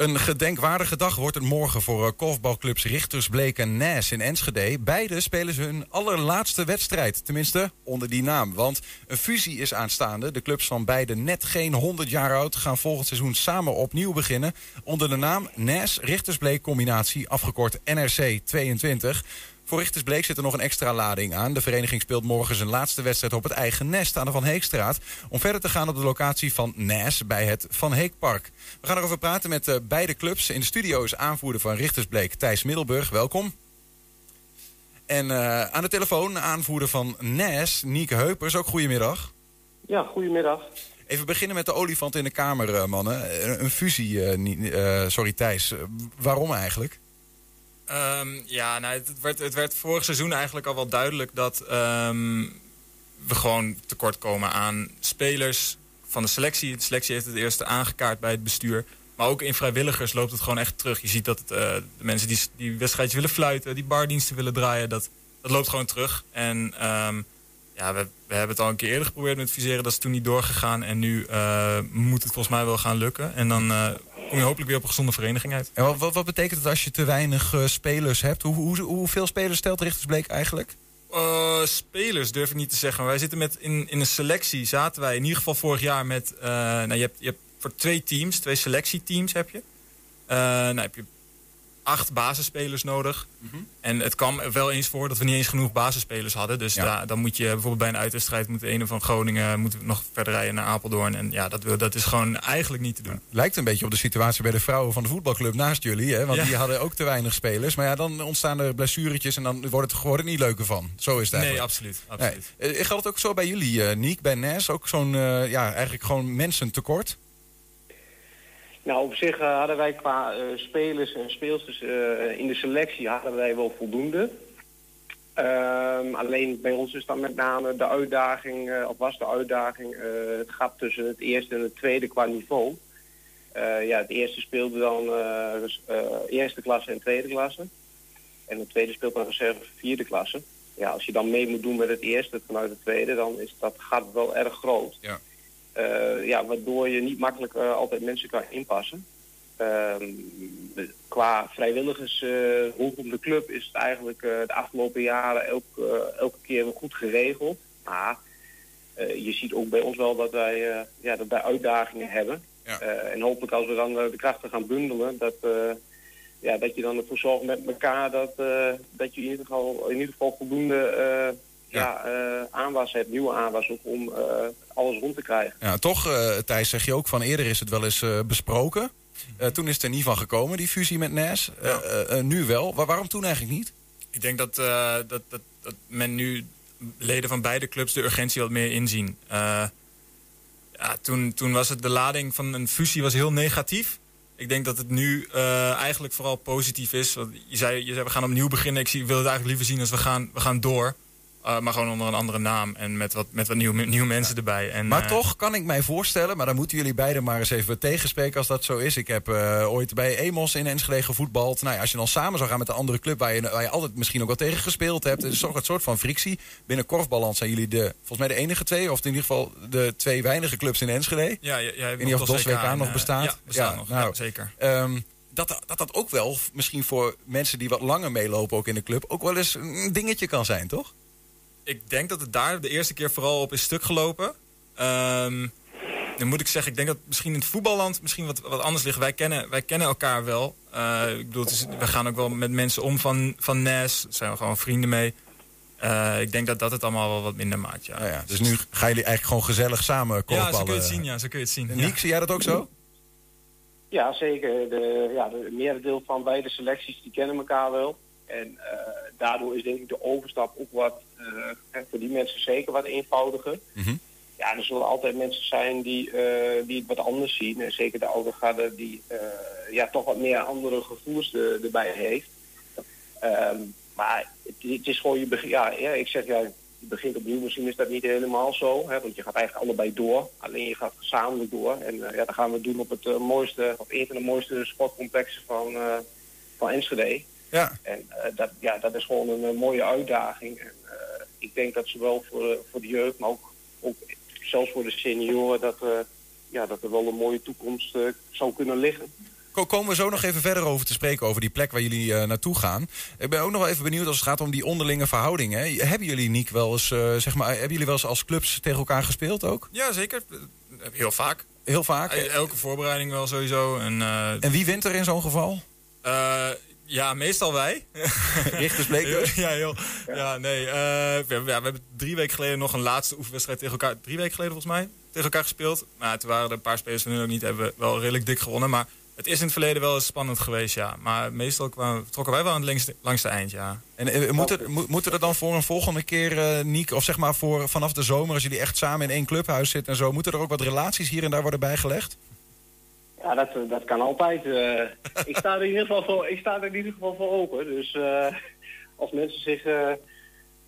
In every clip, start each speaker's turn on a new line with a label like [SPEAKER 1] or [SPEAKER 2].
[SPEAKER 1] Een gedenkwaardige dag wordt het morgen voor uh, korfbalclubs Richtersbleek en Nes in Enschede. Beide spelen ze hun allerlaatste wedstrijd, tenminste onder die naam. Want een fusie is aanstaande. De clubs van beide net geen 100 jaar oud gaan volgend seizoen samen opnieuw beginnen. Onder de naam Nes Richtersbleek combinatie, afgekort NRC 22. Voor Richtersbleek zit er nog een extra lading aan. De vereniging speelt morgen zijn laatste wedstrijd op het eigen nest aan de Van Heekstraat. Om verder te gaan op de locatie van Nes bij het Van Heekpark. We gaan erover praten met uh, beide clubs. In de studio is aanvoerder van Richtersbleek Thijs Middelburg. Welkom. En uh, aan de telefoon aanvoerder van Nes, Nieke Heupers. Ook goedemiddag.
[SPEAKER 2] Ja, goedemiddag.
[SPEAKER 1] Even beginnen met de olifant in de kamer, uh, mannen. Een fusie, sorry Thijs. waarom eigenlijk?
[SPEAKER 3] Um, ja, nou, het, werd, het werd vorig seizoen eigenlijk al wel duidelijk dat um, we gewoon tekort komen aan spelers van de selectie. De selectie heeft het eerst aangekaart bij het bestuur. Maar ook in vrijwilligers loopt het gewoon echt terug. Je ziet dat het, uh, de mensen die, die wedstrijdjes willen fluiten, die bardiensten willen draaien, dat, dat loopt gewoon terug. En um, ja, we, we, hebben het al een keer eerder geprobeerd met viseren. Dat is toen niet doorgegaan. En nu uh, moet het volgens mij wel gaan lukken. En dan uh, kom je hopelijk weer op een gezonde vereniging uit.
[SPEAKER 1] En wat, wat betekent het als je te weinig uh, spelers hebt? Hoe, hoe, hoeveel spelers stelt Richtersbleek eigenlijk?
[SPEAKER 3] spelers durf ik niet te zeggen. Wij zitten met in, in een selectie. Zaten wij in ieder geval vorig jaar met. nou, je, hebt, je hebt voor twee teams, twee selectieteams heb je. nou heb je acht basisspelers nodig. Mm -hmm. En het kwam wel eens voor dat we niet eens genoeg basisspelers hadden. Dus ja. da, dan moet je bijvoorbeeld bij een uitwedstrijd... moet een van Groningen moeten we nog verder rijden naar Apeldoorn. En ja, dat, dat is gewoon eigenlijk niet te doen.
[SPEAKER 1] Lijkt een beetje op de situatie bij de vrouwen van de voetbalclub naast jullie. Hè? Want ja. die hadden ook te weinig spelers. Maar ja, dan ontstaan er blessuretjes en dan wordt het gewoon niet leuker van. Zo is het eigenlijk.
[SPEAKER 3] Nee, absoluut. absoluut.
[SPEAKER 1] Nee. Uh, geldt het ook zo bij jullie, uh, Niek, bij NES? Ook zo'n, uh, ja, eigenlijk gewoon mensen tekort?
[SPEAKER 2] Nou, op zich uh, hadden wij qua uh, spelers en speelsters uh, in de selectie hadden wij wel voldoende. Um, alleen bij ons is dan met name de uitdaging, of was de uitdaging, het gat tussen het eerste en het tweede qua niveau. ja, het eerste speelde dan eerste klasse en tweede klasse. En het tweede speelt dan reserve vierde klasse. Ja, als je dan mee moet doen met het eerste vanuit het tweede, dan is dat gat wel erg groot. Ja. Uh, ja, waardoor je niet makkelijk uh, altijd mensen kan inpassen. Uh, qua vrijwilligers uh, rondom de club is het eigenlijk de afgelopen jaren elk, elke keer wel goed geregeld. Maar je ziet ook bij ons wel dat wij, ja, dat wij uitdagingen hebben. Ja. en hopelijk als we dan de krachten gaan bundelen, dat, ja, dat je dan ervoor zorgt met elkaar dat, dat je in ieder geval, in ieder geval voldoende ja, uh, aanwas hebt, nieuwe aanwas ook om uh, alles rond te krijgen.
[SPEAKER 1] Ja, toch, uh, Thijs, zeg je ook van eerder is het wel eens besproken. toen is het er niet van gekomen, die fusie met NAS. Ja. nu wel. Waar, waarom toen eigenlijk niet?
[SPEAKER 3] Ik denk dat, dat, dat, dat, men nu leden van beide clubs de urgentie wat meer inzien. ja, toen, toen was het de lading van een fusie was heel negatief. Ik denk dat het nu eigenlijk vooral positief is. Want je, zei, je zei, we gaan opnieuw beginnen. Ik zie, wil het eigenlijk liever zien als we gaan, we gaan door. Uh, maar gewoon onder een andere naam en met wat, met wat nieuwe, nieuwe mensen erbij. En,
[SPEAKER 1] maar uh, toch kan ik mij voorstellen, maar dan moeten jullie beiden maar eens even tegenspreken als dat zo is. Ik heb uh, ooit bij Emos in Enschede gevoetbald. Nou ja, als je dan samen zou gaan met de andere club waar je, waar je altijd misschien ook wel tegen gespeeld hebt. Het is toch een soort van frictie. Binnen korfballand zijn jullie de, volgens mij de enige twee, of in ieder geval de twee weinige clubs in Enschede.
[SPEAKER 3] Ja, jij hebt
[SPEAKER 1] nog DOS WK nog bestaat.
[SPEAKER 3] Ja, bestaat ja, nog. Nou, ja, zeker.
[SPEAKER 1] Um, dat, dat dat ook wel, misschien voor mensen die wat langer meelopen ook in de club, ook wel eens een dingetje kan zijn, toch?
[SPEAKER 3] Ik denk dat het daar de eerste keer vooral op is stuk gelopen. Um, dan moet ik zeggen, ik denk dat misschien in het voetballand misschien wat, wat anders ligt. Wij kennen, wij kennen elkaar wel. Uh, ik bedoel, is, we gaan ook wel met mensen om van, van NES. Daar zijn we gewoon vrienden mee. Uh, ik denk dat dat het allemaal wel wat minder maakt, ja.
[SPEAKER 1] ja, ja. Dus nu gaan jullie eigenlijk gewoon gezellig samen korfballen?
[SPEAKER 3] Ja, zo kun je het zien, ja. Zo kun je het zien.
[SPEAKER 1] Niek, zie jij dat ook zo?
[SPEAKER 2] Ja, zeker. De, ja, de merendeel van beide selecties die kennen elkaar wel. En uh, daardoor is denk ik de overstap ook wat, uh, voor die mensen zeker wat eenvoudiger. Mm -hmm. Ja, er zullen altijd mensen zijn die, uh, die het wat anders zien. En zeker de oude garde die ja, toch wat meer andere gevoelens erbij heeft. Um, maar het, het, is gewoon, je begin, ja, ja, ik zeg ja, je begint opnieuw. Misschien is dat niet helemaal zo. Hè, want je gaat eigenlijk allebei door. Alleen je gaat gezamenlijk door. En ja, dat gaan we doen op het mooiste, of een van de mooiste sportcomplexen van, van Enschede.
[SPEAKER 1] Ja.
[SPEAKER 2] En uh, dat, ja, dat is gewoon een, een mooie uitdaging. En, uh, ik denk dat zowel voor, voor de jeugd, maar ook, ook zelfs voor de senioren, dat, uh, ja, dat er wel een mooie toekomst zou kunnen liggen.
[SPEAKER 1] Komen we zo nog even verder over te spreken, over die plek waar jullie uh, naartoe gaan. Ik ben ook nog wel even benieuwd als het gaat om die onderlinge verhoudingen. Hebben jullie, Niek, wel eens, uh, zeg maar, hebben jullie wel eens als clubs tegen elkaar gespeeld ook?
[SPEAKER 3] Ja, zeker. Heel vaak.
[SPEAKER 1] Heel vaak?
[SPEAKER 3] Elke voorbereiding wel sowieso. En, uh,
[SPEAKER 1] en wie wint er in zo'n geval?
[SPEAKER 3] Ja, meestal wij.
[SPEAKER 1] Richters bleek dus?
[SPEAKER 3] ja, heel, ja, nee. Uh, we, ja, we hebben drie weken geleden nog een laatste oefenwedstrijd tegen elkaar... Drie weken geleden volgens mij, tegen elkaar gespeeld. Maar toen waren er een paar spelers van hun ook niet. Hebben we wel redelijk dik gewonnen. Maar het is in het verleden wel eens spannend geweest, ja. Maar meestal kwamen, trokken wij wel aan het langste, langste eind, ja.
[SPEAKER 1] En uh, moet, er, moet er dan voor een volgende keer, uh, Niek... of zeg maar voor, vanaf de zomer, als jullie echt samen in één clubhuis zitten en zo... moeten er ook wat relaties hier en daar worden bijgelegd?
[SPEAKER 2] Ja, dat, dat kan altijd. Uh, ik, sta er in ieder geval voor, ik sta er in ieder geval voor open. Dus uh, als mensen zich uh,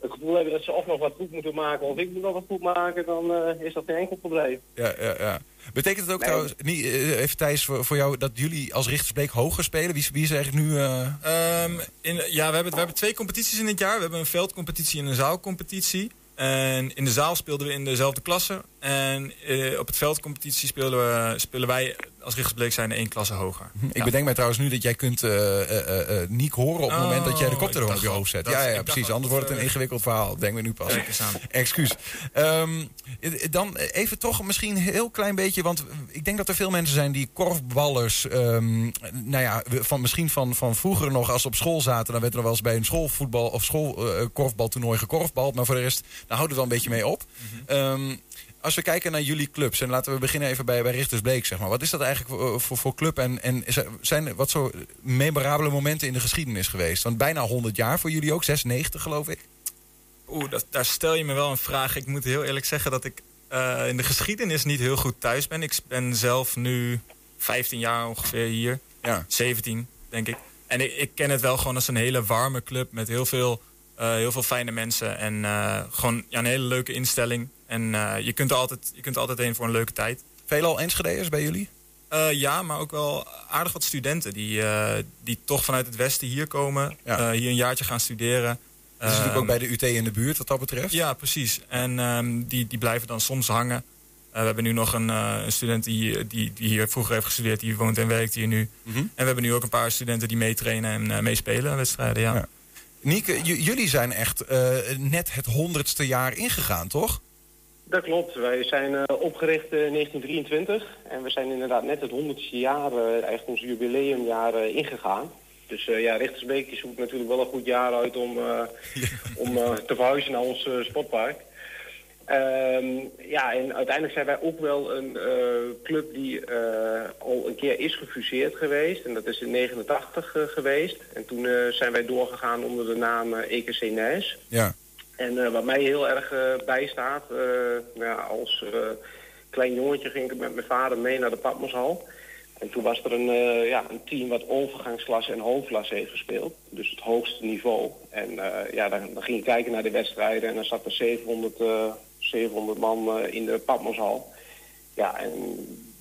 [SPEAKER 2] het gevoel hebben dat ze of nog wat goed moeten maken... of ik moet nog wat goed maken, dan is dat geen enkel probleem.
[SPEAKER 1] Ja, ja, ja. Betekent het ook nee. trouwens, niet, even Thijs, voor, voor jou... dat jullie als Richtersbleek hoger spelen? Wie, wie is eigenlijk nu...
[SPEAKER 3] Um, in, ja, we hebben, we hebben twee competities in het jaar. We hebben een veldcompetitie en een zaalcompetitie. En in de zaal speelden we in dezelfde klasse. En uh, op het veldcompetitie spelen, we, spelen wij als Richtersbleek zijn één klasse hoger.
[SPEAKER 1] Ik ja. bedenk mij trouwens nu dat jij kunt uh, uh, Niek horen op het oh, moment dat jij de koptelefoon op je hoofd zet. ja, ja, precies. Anders wordt het een ingewikkeld verhaal. Denk we nu pas. Excuus. Um, dan even toch misschien een heel klein beetje, want ik denk dat er veel mensen zijn die korfballers, um, nou ja, van, misschien van, van vroeger nog als ze op school zaten, dan werd er wel eens bij een schoolvoetbal of schoolkorfbaltoernooi gekorfbald. Maar voor de rest, daar houden we wel een beetje mee op. Mm -hmm. um, als we kijken naar jullie clubs, en laten we beginnen even bij, bij Richters Bleek, zeg maar. Wat is dat eigenlijk voor, voor, voor club en, en zijn er wat zo memorabele momenten in de geschiedenis geweest? Want bijna 100 jaar voor jullie ook, 96 geloof ik.
[SPEAKER 3] Oeh, dat, daar stel je me wel een vraag. Ik moet heel eerlijk zeggen dat ik uh, in de geschiedenis niet heel goed thuis ben. Ik ben zelf nu 15 jaar ongeveer hier. Ja. 17, denk ik. En ik, ik ken het wel gewoon als een hele warme club met heel veel, uh, heel veel fijne mensen. En uh, gewoon ja, een hele leuke instelling. En uh, je, kunt er altijd, je kunt er altijd heen voor een leuke tijd.
[SPEAKER 1] Veelal Enschede'ers bij jullie?
[SPEAKER 3] Uh, ja, maar ook wel aardig wat studenten die, uh, die toch vanuit het westen hier komen. Ja. hier een jaartje gaan studeren.
[SPEAKER 1] Dat is natuurlijk ook bij de UT in de buurt wat dat betreft.
[SPEAKER 3] Ja, precies. En um, die, die blijven dan soms hangen. we hebben nu nog een, een student die, die, die hier vroeger heeft gestudeerd. Die woont en werkt hier nu. Mm -hmm. En we hebben nu ook een paar studenten die meetrainen en meespelen aan wedstrijden. Ja. ja.
[SPEAKER 1] Nieke, jullie zijn echt net het honderdste jaar ingegaan, toch?
[SPEAKER 2] Dat klopt. Wij zijn uh, opgericht in uh, 1923 en we zijn inderdaad net het 100ste jaar, uh, eigenlijk ons jubileumjaar, ingegaan. Dus ja, Richtersbeek zoekt natuurlijk wel een goed jaar uit om, ja. om te verhuizen naar ons sportpark. Um, ja, en uiteindelijk zijn wij ook wel een club die al een keer is gefuseerd geweest. En dat is in 89 geweest. En toen zijn wij doorgegaan onder de naam EKC NIJs. Ja. En uh, wat mij heel erg uh, bijstaat, uh, nou ja, als klein jongetje ging ik met mijn vader mee naar de Patmoshal. En toen was er een, ja, een team wat overgangsklasse en hoofdklasse heeft gespeeld. Dus het hoogste niveau. En ja, dan, ging je kijken naar de wedstrijden en dan zat er 700, 700 man in de Patmoshal. Ja, en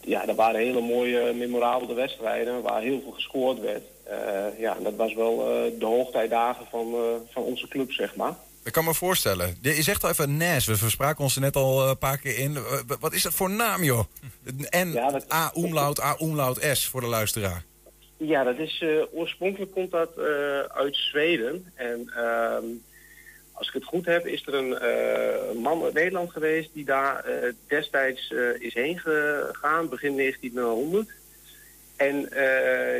[SPEAKER 2] ja, dat waren hele mooie, memorabele wedstrijden waar heel veel gescoord werd. ja, en dat was wel de hoogtijdagen van, van onze club, zeg maar.
[SPEAKER 1] Ik kan me voorstellen. Je zegt al even NAS. We verspraken ons er net al een paar keer in. Wat is dat voor naam, joh? En ja, dat... A umlaut, A umlaut S voor de luisteraar.
[SPEAKER 2] Ja, dat is, uh, oorspronkelijk komt dat uh, uit Zweden. En uh, als ik het goed heb, is er een man uit Nederland geweest die daar destijds is heen gegaan, begin 1900. En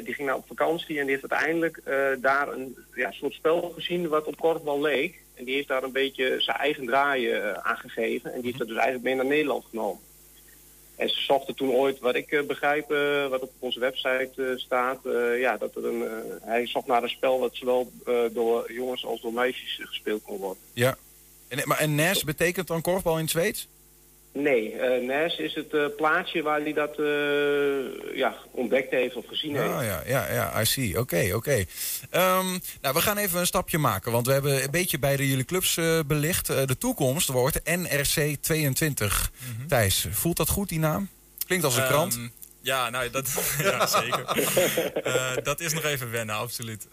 [SPEAKER 2] die ging nou op vakantie en die heeft uiteindelijk daar een ja, soort spel gezien wat op korfbal leek. En die heeft daar een beetje zijn eigen draaien uh, aan gegeven. En die heeft dat dus eigenlijk mee naar Nederland genomen. En ze zochten toen ooit, wat ik uh, begrijp, uh, wat op onze website staat, ja, dat er een, hij zocht naar een spel dat zowel door jongens als door meisjes gespeeld kon worden.
[SPEAKER 1] Ja. En, maar, en NES betekent dan korfbal in Zweeds?
[SPEAKER 2] Nee, uh, NAS is het uh, plaatje waar hij dat uh, ja, ontdekt heeft of gezien
[SPEAKER 1] oh,
[SPEAKER 2] heeft.
[SPEAKER 1] Ja, ja, ja, I see. Oké, okay, oké. Okay. Um, nou, we gaan even een stapje maken, want we hebben een beetje bij de jullie clubs belicht. de toekomst wordt NRC 22. Mm -hmm. Thijs, voelt dat goed, die naam? Klinkt als een um, krant.
[SPEAKER 3] Ja, nou, dat, ja, zeker. dat is nog even wennen, absoluut.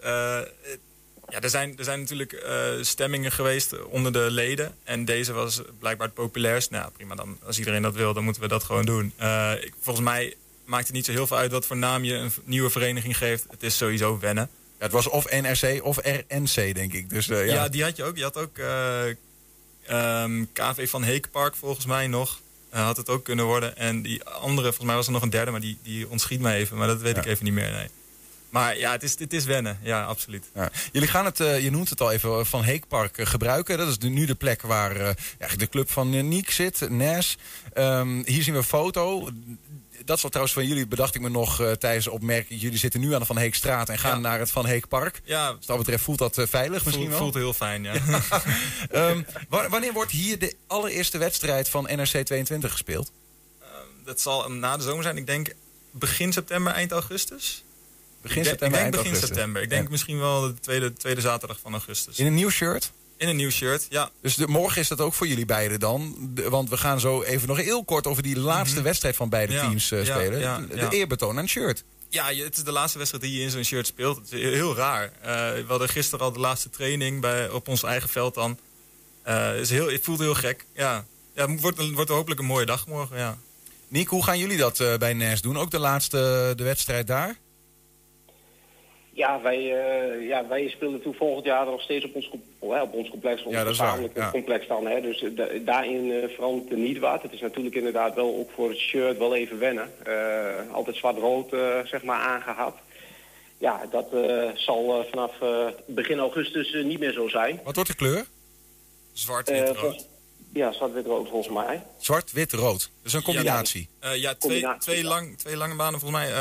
[SPEAKER 3] Ja, er zijn, er zijn natuurlijk uh, stemmingen geweest onder de leden. En deze was blijkbaar het populairst. Nou prima, dan, als iedereen dat wil, dan moeten we dat gewoon doen. Uh, ik, volgens mij maakt het niet zo heel veel uit wat voor naam je een nieuwe vereniging geeft. Het is sowieso wennen.
[SPEAKER 1] Ja, het was of NRC of RNC, denk ik. Dus, uh, ja.
[SPEAKER 3] ja. die had je ook. Je had ook um, KV van Heekpark volgens mij nog. Had het ook kunnen worden. En die andere, volgens mij was er nog een derde, maar die, die ontschiet mij even. Maar dat weet ja. ik even niet meer. Nee. Maar ja, het is, het is wennen. Ja, absoluut.
[SPEAKER 1] Ja. Jullie gaan het, uh, je noemt het al even, van Heekpark uh, gebruiken. Dat is de, nu de plek waar uh, de club van Niek zit, NES. Um, hier zien we een foto. Dat is trouwens van jullie, bedacht ik me nog tijdens de opmerking. Jullie zitten nu aan de Van Heekstraat en gaan ja. naar het Van Heekpark.
[SPEAKER 3] Ja.
[SPEAKER 1] Dus dat betreft voelt dat veilig misschien
[SPEAKER 3] voelt,
[SPEAKER 1] wel?
[SPEAKER 3] Voelt heel fijn, ja.
[SPEAKER 1] um, wanneer wordt hier de allereerste wedstrijd van NRC 22 gespeeld?
[SPEAKER 3] Um, dat zal na de zomer zijn. Ik denk begin september, eind augustus.
[SPEAKER 1] Begin
[SPEAKER 3] ik
[SPEAKER 1] september,
[SPEAKER 3] denk, ik denk begin september. Ik denk misschien wel de tweede, tweede zaterdag van augustus.
[SPEAKER 1] In een nieuw shirt?
[SPEAKER 3] In een nieuw shirt, ja.
[SPEAKER 1] Dus de, morgen is dat ook voor jullie beiden dan? De, want we gaan zo even nog heel kort over die laatste mm -hmm. wedstrijd van beide
[SPEAKER 3] ja,
[SPEAKER 1] teams uh,
[SPEAKER 3] ja,
[SPEAKER 1] spelen. de eerbetoon aan het shirt.
[SPEAKER 3] Ja, het is de laatste wedstrijd die je in zo'n shirt speelt. Het is heel raar. Uh, we hadden gisteren al de laatste training bij, op ons eigen veld dan. Uh, is heel, het voelt heel gek. Ja, ja het wordt, wordt hopelijk een mooie dag morgen, ja.
[SPEAKER 1] Nick, hoe gaan jullie dat bij NES doen? Ook de laatste de wedstrijd daar?
[SPEAKER 2] Ja, wij, uh, ja, wij spelen toen volgend jaar nog steeds op ons, op ons complex, ons
[SPEAKER 1] ja,
[SPEAKER 2] gezamenlijke
[SPEAKER 1] ja.
[SPEAKER 2] complex dan. Hè. Dus da daarin uh, verandert er niet wat. Het is natuurlijk inderdaad wel ook voor het shirt wel even wennen. Uh, altijd zwart-rood zeg maar aangehad. Ja, dat zal vanaf begin augustus niet meer zo zijn.
[SPEAKER 1] Wat wordt de kleur?
[SPEAKER 3] Zwart-wit-rood.
[SPEAKER 2] Ja, zwart-wit-rood volgens mij.
[SPEAKER 1] Zwart-wit-rood. Dus een combinatie.
[SPEAKER 3] Ja, ja twee,
[SPEAKER 2] Combinatie,
[SPEAKER 3] twee,
[SPEAKER 2] ja.
[SPEAKER 3] lang, twee lange banen volgens mij.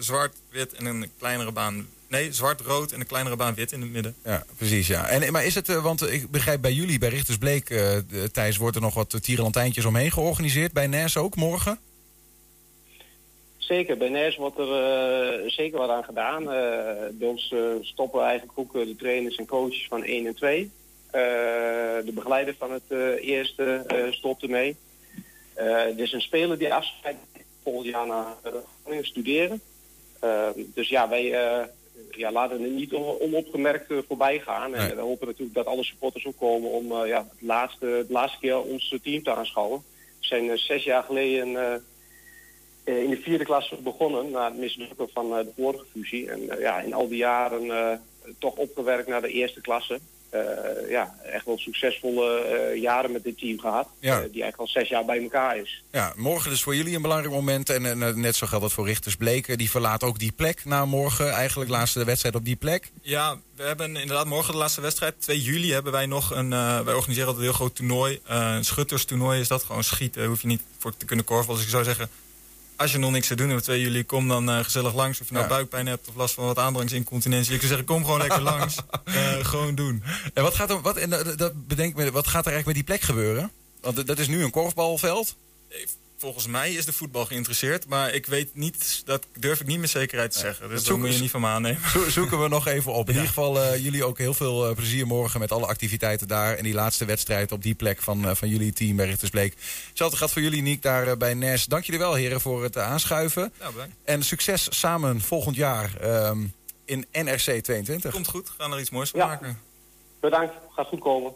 [SPEAKER 3] zwart-wit en een kleinere baan Nee, zwart-rood en een kleinere baan wit in het midden.
[SPEAKER 1] Ja, precies, ja. En, maar is het, uh, want ik begrijp bij jullie, bij Richters Bleek, uh, Thijs, wordt er nog wat tierenlantijntjes omheen georganiseerd. Bij NES ook morgen?
[SPEAKER 2] Zeker, bij NES wordt er uh, zeker wat aan gedaan. bij ons stoppen eigenlijk ook de trainers en coaches van 1 en 2. de begeleider van het eerste stopt ermee. er is een speler die afscheidt volgend jaar naar studeren. dus ja, wij ja, laten het niet onopgemerkt uh, voorbij gaan. En we hopen natuurlijk dat alle supporters ook komen om uh, ja, het laatste, de laatste keer ons team te aanschouwen. We zijn uh, zes jaar geleden uh, in de vierde klasse begonnen, na het mislukken van de vorige fusie. En ja, in al die jaren toch opgewerkt naar de eerste klasse. Uh, ja, echt wel succesvolle uh, jaren met dit team gehad.
[SPEAKER 1] Ja.
[SPEAKER 2] Uh, die eigenlijk al zes jaar bij elkaar is.
[SPEAKER 1] Ja, morgen dus voor jullie een belangrijk moment. En, net zo geldt dat voor Richters Bleken. Die verlaat ook die plek na morgen. Eigenlijk laatste wedstrijd op die plek.
[SPEAKER 3] Ja, we hebben inderdaad morgen de laatste wedstrijd. 2 juli hebben wij nog een... wij organiseren altijd een heel groot toernooi. een schutterstoernooi is dat. Gewoon schieten. Hoef je niet voor te kunnen korven. Dus ik zou zeggen... Als je nog niks te doen hebt, 2 juli, kom dan uh, gezellig langs. Of je nou
[SPEAKER 1] Ja.
[SPEAKER 3] buikpijn hebt of last van wat aandrangsincontinentie. Ik zou zeggen, kom gewoon lekker langs. Uh, gewoon doen.
[SPEAKER 1] En wat gaat er, wat, en dat- dat bedenk me, wat gaat er eigenlijk met die plek gebeuren? Want dat is nu een korfbalveld.
[SPEAKER 3] Volgens mij is de voetbal geïnteresseerd. Maar ik weet niet, dat durf ik niet met zekerheid te zeggen. Dus
[SPEAKER 1] zoeken
[SPEAKER 3] moet je niet van me aannemen.
[SPEAKER 1] Zo, zoeken we nog even op. In
[SPEAKER 3] Ja.
[SPEAKER 1] ieder geval eh, jullie ook heel veel eh, plezier morgen met alle activiteiten daar. En die laatste wedstrijd op die plek van, eh, van jullie team bij Richtersbleek. Hetzelfde gaat voor jullie, Niek, daar bij NES. Dank jullie wel, heren, voor het aanschuiven.
[SPEAKER 3] Nou, bedankt.
[SPEAKER 1] En succes samen volgend jaar ehm, in NRC 22.
[SPEAKER 3] Komt goed, we gaan er iets moois van
[SPEAKER 2] Ja.
[SPEAKER 3] maken.
[SPEAKER 2] Bedankt, gaat goed komen.